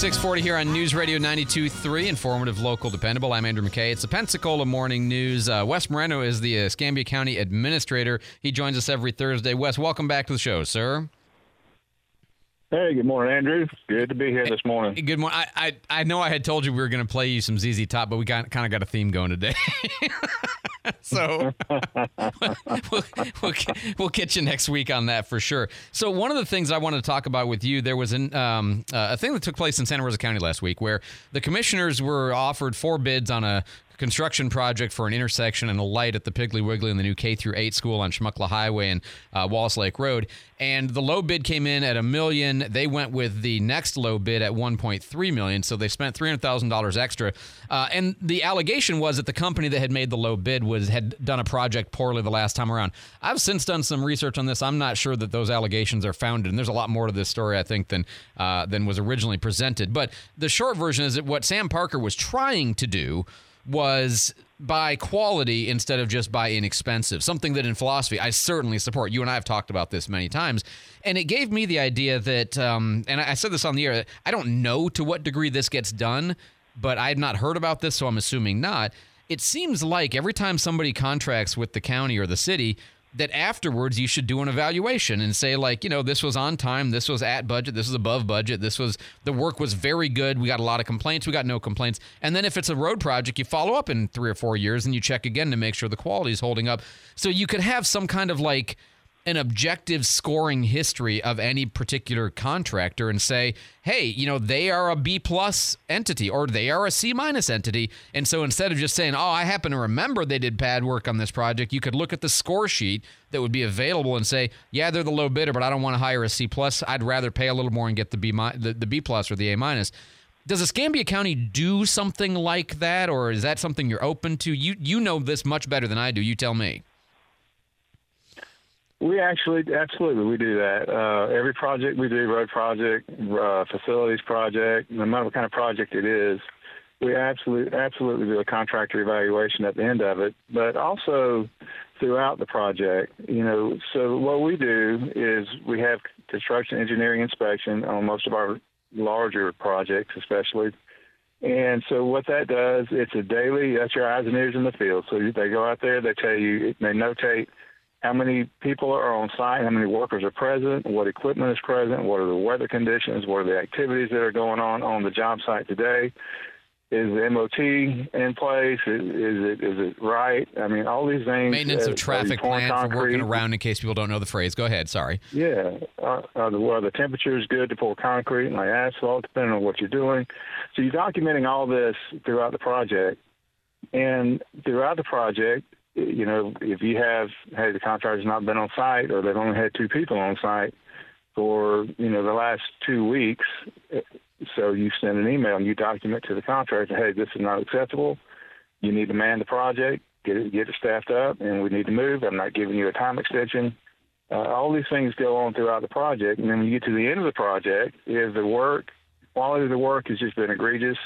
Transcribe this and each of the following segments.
640 here on News Radio 92.3, informative, local, dependable. I'm Andrew McKay. It's the Pensacola Morning News. Uh, Wes Moreno is the uh, Escambia County Administrator. He joins us every Thursday. Wes, welcome back to the show, sir. Hey, good morning, Andrew. Good to be here this morning. Good morning. I, I, I know I had told you we were going to play you some ZZ Top, but we got kind of got a theme going today. so we'll, we'll, we'll get you next week on that for sure. So one of the things I wanted to talk about with you, there was an, um, uh, a thing that took place in Santa Rosa County last week where the commissioners were offered four bids on a construction project for an intersection and a light at the Piggly Wiggly in the new K through 8 school on Chumuckla Highway and uh, Wallace Lake Road. And the low bid came in at a million. They went with the next low bid at 1.3 million, so they spent $300,000 extra. Uh, and the allegation was that the company that had made the low bid was had done a project poorly the last time around. I've since done some research on this. I'm not sure that those allegations are founded, and there's a lot more to this story I think than uh, than was originally presented. But the short version is that what Sam Parker was trying to do was by quality instead of just by inexpensive. Something that in philosophy I certainly support. You and I have talked about this many times, and it gave me the idea that, um, and I said this on the air. I don't know to what degree this gets done, but I had not heard about this, so I'm assuming not. It seems like every time somebody contracts with the county or the city, that afterwards you should do an evaluation and say like you know this was on time this was at budget this was above budget this was the work was very good we got a lot of complaints we got no complaints. And then if it's a road project you follow up in three or four years and you check again to make sure the quality is holding up. So you could have some kind of like an objective scoring history of any particular contractor and say, hey, you know, they are a B plus entity or they are a C minus entity. And so instead of just saying, oh, I happen to remember they did bad work on this project, you could look at the score sheet that would be available and say, yeah, they're the low bidder, but I don't want to hire a C plus. I'd rather pay a little more and get the B the, the B plus or the A minus. Does Escambia County do something like that, or is that something you're open to? You you know this much better than I do. You tell me. We actually, absolutely, we do that. Uh, every project we do, road project, uh, facilities project, no matter what kind of project it is, we absolutely, absolutely do a contractor evaluation at the end of it, but also throughout the project. You know, so what we do is we have construction engineering inspection on most of our larger projects, especially. And so what that does, it's a daily, that's your eyes and ears in the field. So they go out there, they tell you, they notate how many people are on site, how many workers are present, what equipment is present, what are the weather conditions, what are the activities that are going on on the job site today. Is the MOT in place? Is, is it is it right? I mean, all these things. Maintenance uh, of traffic plan for working around. In case people don't know the phrase, go ahead. Sorry. Yeah, uh, are the, are the temperatures good to pour concrete and like asphalt, depending on what you're doing. So you're documenting all this throughout the project, and throughout the project, you know, if you have, hey, the contractor's not been on site or they've only had two people on site for, you know, the last two weeks, so you send an email and you document to the contractor, hey, this is not acceptable. You need to man the project, get it, get it staffed up, and we need to move. I'm not giving you a time extension. Uh, all these things go on throughout the project, and then when you get to the end of the project, if the work, quality of the work has just been egregious,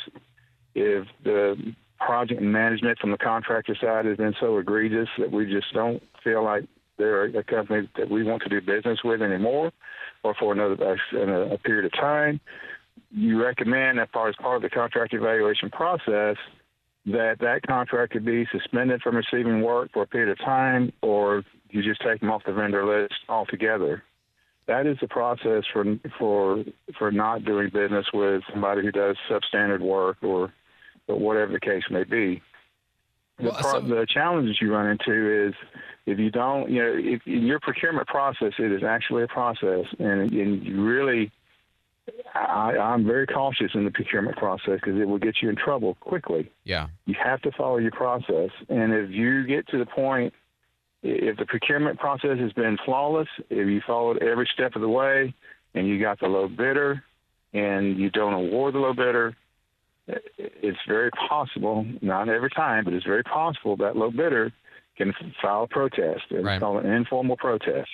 if the project management from the contractor side has been so egregious that we just don't feel like they're a company that we want to do business with anymore or for another a, a period of time. You recommend that part as part of the contract evaluation process that that contractor be suspended from receiving work for a period of time or you just take them off the vendor list altogether. That is the process for for for not doing business with somebody who does substandard work or but whatever the case may be. The, well, so, the challenges you run into is if you don't, you know, if in your procurement process, it is actually a process, and, and you really, I, I'm very cautious in the procurement process because it will get you in trouble quickly. Yeah, you have to follow your process, and if you get to the point, if the procurement process has been flawless, if you followed every step of the way, and you got the low bidder, and you don't award the low bidder, it's very possible, not every time, but it's very possible that low bidder can file a protest. It's right. called an informal protest.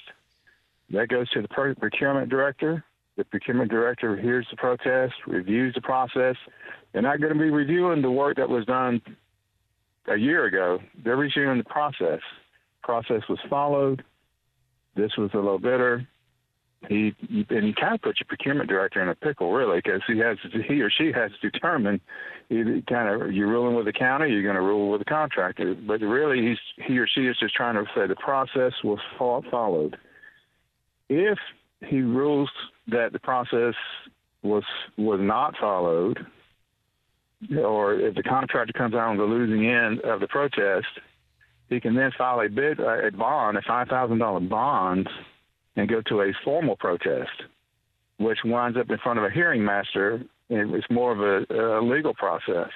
That goes to the procurement director. The procurement director hears the protest, reviews the process. They're not going to be reviewing the work that was done a year ago. They're reviewing the process. Process was followed. This was the low bidder. He and he kind of puts your procurement director in a pickle, really, because he has he or she has to determine either kind of you're ruling with the county, you're going to rule with the contractor, but really he's he or she is just trying to say the process was followed. If he rules that the process was was not followed, or if the contractor comes out on the losing end of the protest, he can then file a bid a bond, a five thousand dollar bond and go to a formal protest, which winds up in front of a hearing master. And it's more of a, a legal process.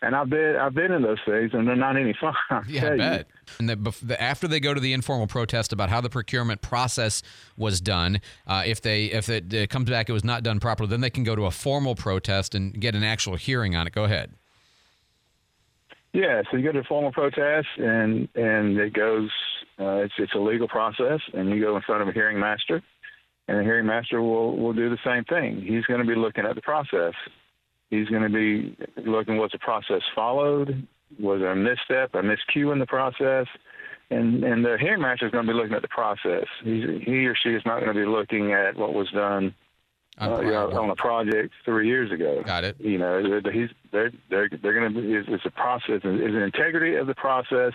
And I've been I've been in those things, and they're not any fun. Yeah, I bet. And the, the, after they go to the informal protest about how the procurement process was done, uh, if they if it, it comes back it was not done properly, then they can go to a formal protest and get an actual hearing on it. Go ahead. Yeah, so you go to a formal protest, and and it goes uh, it's it's a legal process, and you go in front of a hearing master, and the hearing master will will do the same thing. He's going to be looking at the process. He's going to be looking was the process followed, was there a misstep, a miscue in the process, and and the hearing master is going to be looking at the process. He's, he or she is not going to be looking at what was done uh, you know, on a project three years ago. Got it. You know, he's they're they're they're going to be. It's a process. Is an integrity of the process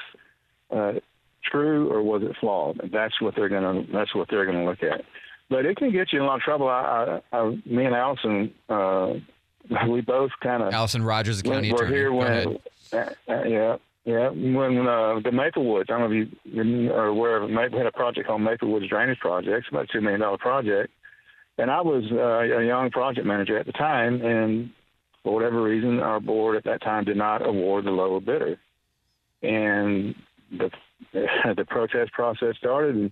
uh, true or was it flawed? And that's what they're gonna that's what they're gonna look at. But it can get you in a lot of trouble. I, I, I me and Allison, uh, we both kind of Allison Rogers, the county attorney. here when, uh, uh, yeah, yeah. When uh, the Maplewoods, I don't know if you are aware of it. We had a project called Maplewoods Drainage Project. About a two million dollar project, and I was uh, a young project manager at the time, and for whatever reason, our board at that time did not award the lower bidder, and the the protest process started and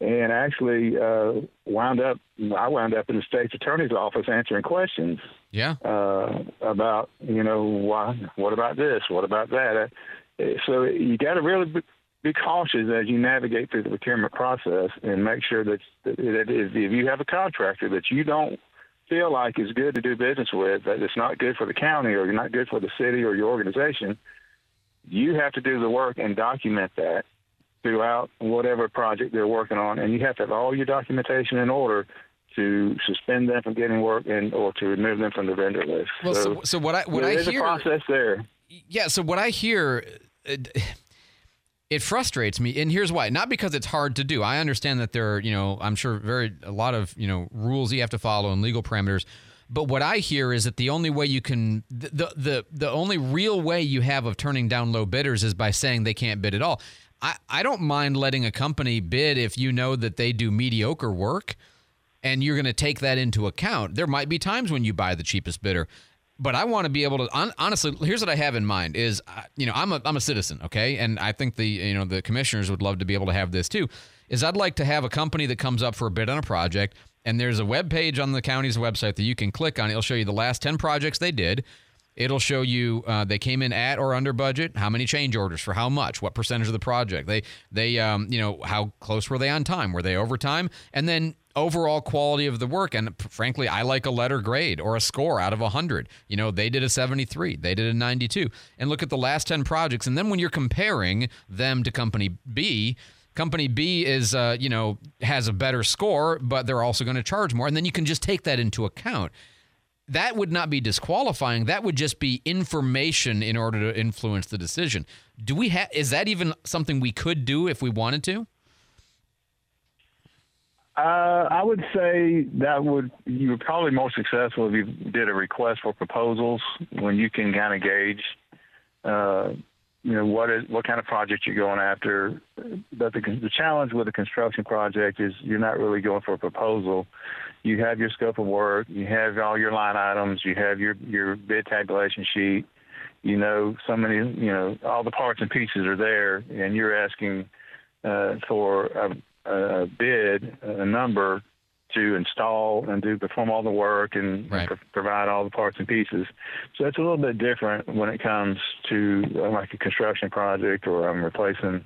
and actually uh, wound up. I wound up in the state's attorney's office answering questions. Yeah. Uh, about you know why? What about this? What about that? Uh, so you got to really be, cautious as you navigate through the procurement process and make sure that, that, that if you have a contractor that you don't feel like is good to do business with, that it's not good for the county or you're not good for the city or your organization you have to do the work and document that throughout whatever project they're working on, and you have to have all your documentation in order to suspend them from getting work and or to remove them from the vendor list. Well, so, so, so what I what I hear a process there. Yeah, so what I hear. Uh, it, it frustrates me and here's why not because it's hard to do i understand that there are you know i'm sure very a lot of you know rules you have to follow and legal parameters but what I hear is that the only way you can the the the only real way you have of turning down low bidders is by saying they can't bid at all. I, I don't mind letting a company bid if you know that they do mediocre work and you're going to take that into account. There might be times when you buy the cheapest bidder, but I want to be able to honestly. Here's what I have in mind: is uh, you know I'm a I'm a citizen, okay, and I think the you know the commissioners would love to be able to have this too. Is I'd like to have a company that comes up for a bid on a project and there's a web page on the county's website that you can click on. It'll show you the last 10 projects they did. It'll show you uh, they came in at or under budget, how many change orders for how much, what percentage of the project. They they um, you know how close were they on time, were they overtime, and then overall quality of the work. And frankly, I like a letter grade or a score out of 100. You know, they did a 73, they did a 92. And look at the last 10 projects. And then when you're comparing them to company B, company B is, uh, you know, has a better score, but they're also going to charge more. And then you can just take that into account. That would not be disqualifying. That would just be information in order to influence the decision. Do we have? Is that even something we could do if we wanted to? Uh, I would say that would you would probably more successful if you did a request for proposals when you can kind of gauge uh, you know what is what kind of project you're going after. But the the challenge with a construction project is you're not really going for a proposal. You have your scope of work, you have all your line items, you have your your bid tabulation sheet. You know so many you know all the parts and pieces are there, and you're asking uh, for a, a bid, a number to install and do perform all the work and, right. provide all the parts and pieces. So it's a little bit different when it comes to uh, like a construction project or I'm replacing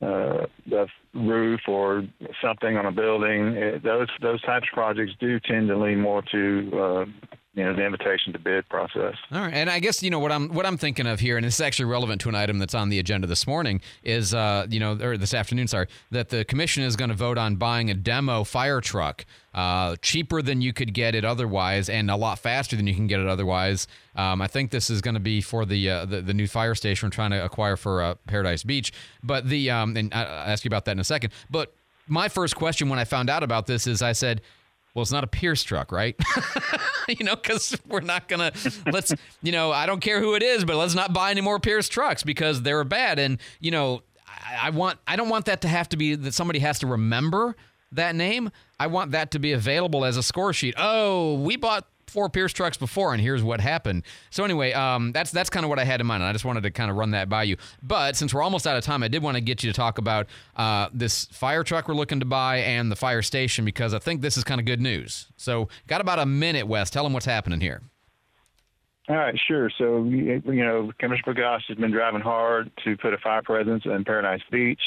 uh, the roof or something on a building. It, those those types of projects do tend to lean more to uh, you know the invitation to bid process. All right, and I guess you know what I'm what I'm thinking of here, and it's actually relevant to an item that's on the agenda this morning is uh, you know or this afternoon, sorry, that the commission is going to vote on buying a demo fire truck, uh, cheaper than you could get it otherwise, and a lot faster than you can get it otherwise. Um, I think this is going to be for the, uh, the, the new fire station we're trying to acquire for uh, Paradise Beach, but the um, and I'll ask you about that in a second, but. My first question when I found out about this is I said, well, it's not a Pierce truck, right? you know, because we're not gonna let's you know I don't care who it is, but let's not buy any more Pierce trucks because they're bad. And you know, I, I want I don't want that to have to be that somebody has to remember that name. I want that to be available as a score sheet. Oh, we bought four Pierce trucks before, and here's what happened. So anyway, um, that's that's kind of what I had in mind, and I just wanted to kind of run that by you. But since we're almost out of time, I did want to get you to talk about uh, this fire truck we're looking to buy and the fire station because I think this is kind of good news. So got about a minute, Wes. Tell them what's happening here. All right, sure. So, you know, Commissioner Bergosh has been driving hard to put a fire presence in Paradise Beach.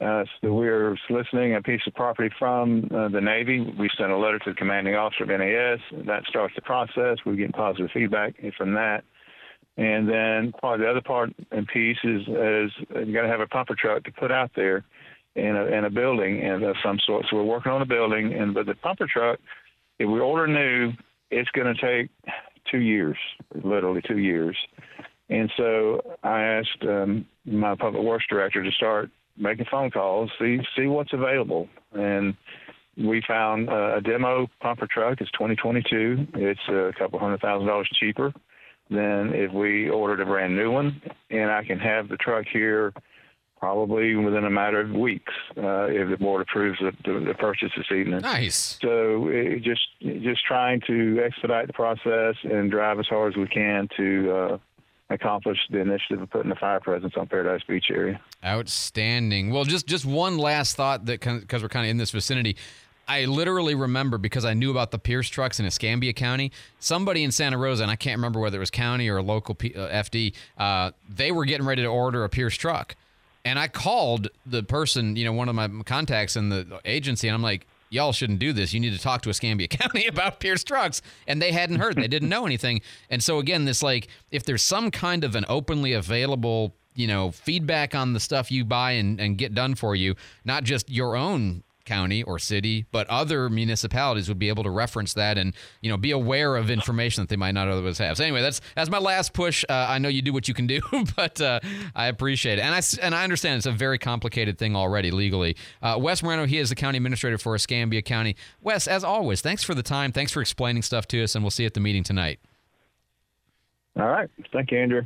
Uh, so we're soliciting a piece of property from uh, the Navy. We sent a letter to the commanding officer of NAS. That starts the process. We're getting positive feedback from that. And then part of the other part and piece is, is you got to have a pumper truck to put out there in a, in a building of some sort. So we're working on a building, and but the pumper truck, if we order new, it's going to take two years, literally two years. And so I asked um, my public works director to start making phone calls, see see what's available, and we found uh, a demo pumper truck. It's 2022. It's a couple hundred thousand dollars cheaper than if we ordered a brand new one, and I can have the truck here probably within a matter of weeks uh, if the board approves the, the, the, purchase this evening. Nice. So just just trying to expedite the process and drive as hard as we can to uh, accomplish the initiative of putting a fire presence on Paradise Beach area. Outstanding. Well, just just one last thought that because we're kind of in this vicinity. I literally remember because I knew about the Pierce trucks in Escambia County. Somebody in Santa Rosa, and I can't remember whether it was county or local P, uh, FD, uh, they were getting ready to order a Pierce truck. And I called the person, you know, one of my contacts in the agency, and I'm like, y'all shouldn't do this. You need to talk to Escambia County about Pierce trucks. And they hadn't heard, they didn't know anything. And so, again, this like, if there's some kind of an openly available, you know, feedback on the stuff you buy and, and get done for you, not just your own county or city, but other municipalities would be able to reference that and you know be aware of information that they might not otherwise have. So anyway, that's that's my last push. Uh, I know you do what you can do, but uh, I appreciate it, and I and I understand it's a very complicated thing already legally. Uh, Wes Moreno, he is the county administrator for Escambia County. Wes, as always, thanks for the time. Thanks for explaining stuff to us, and we'll see you at the meeting tonight. All right, thank you, Andrew.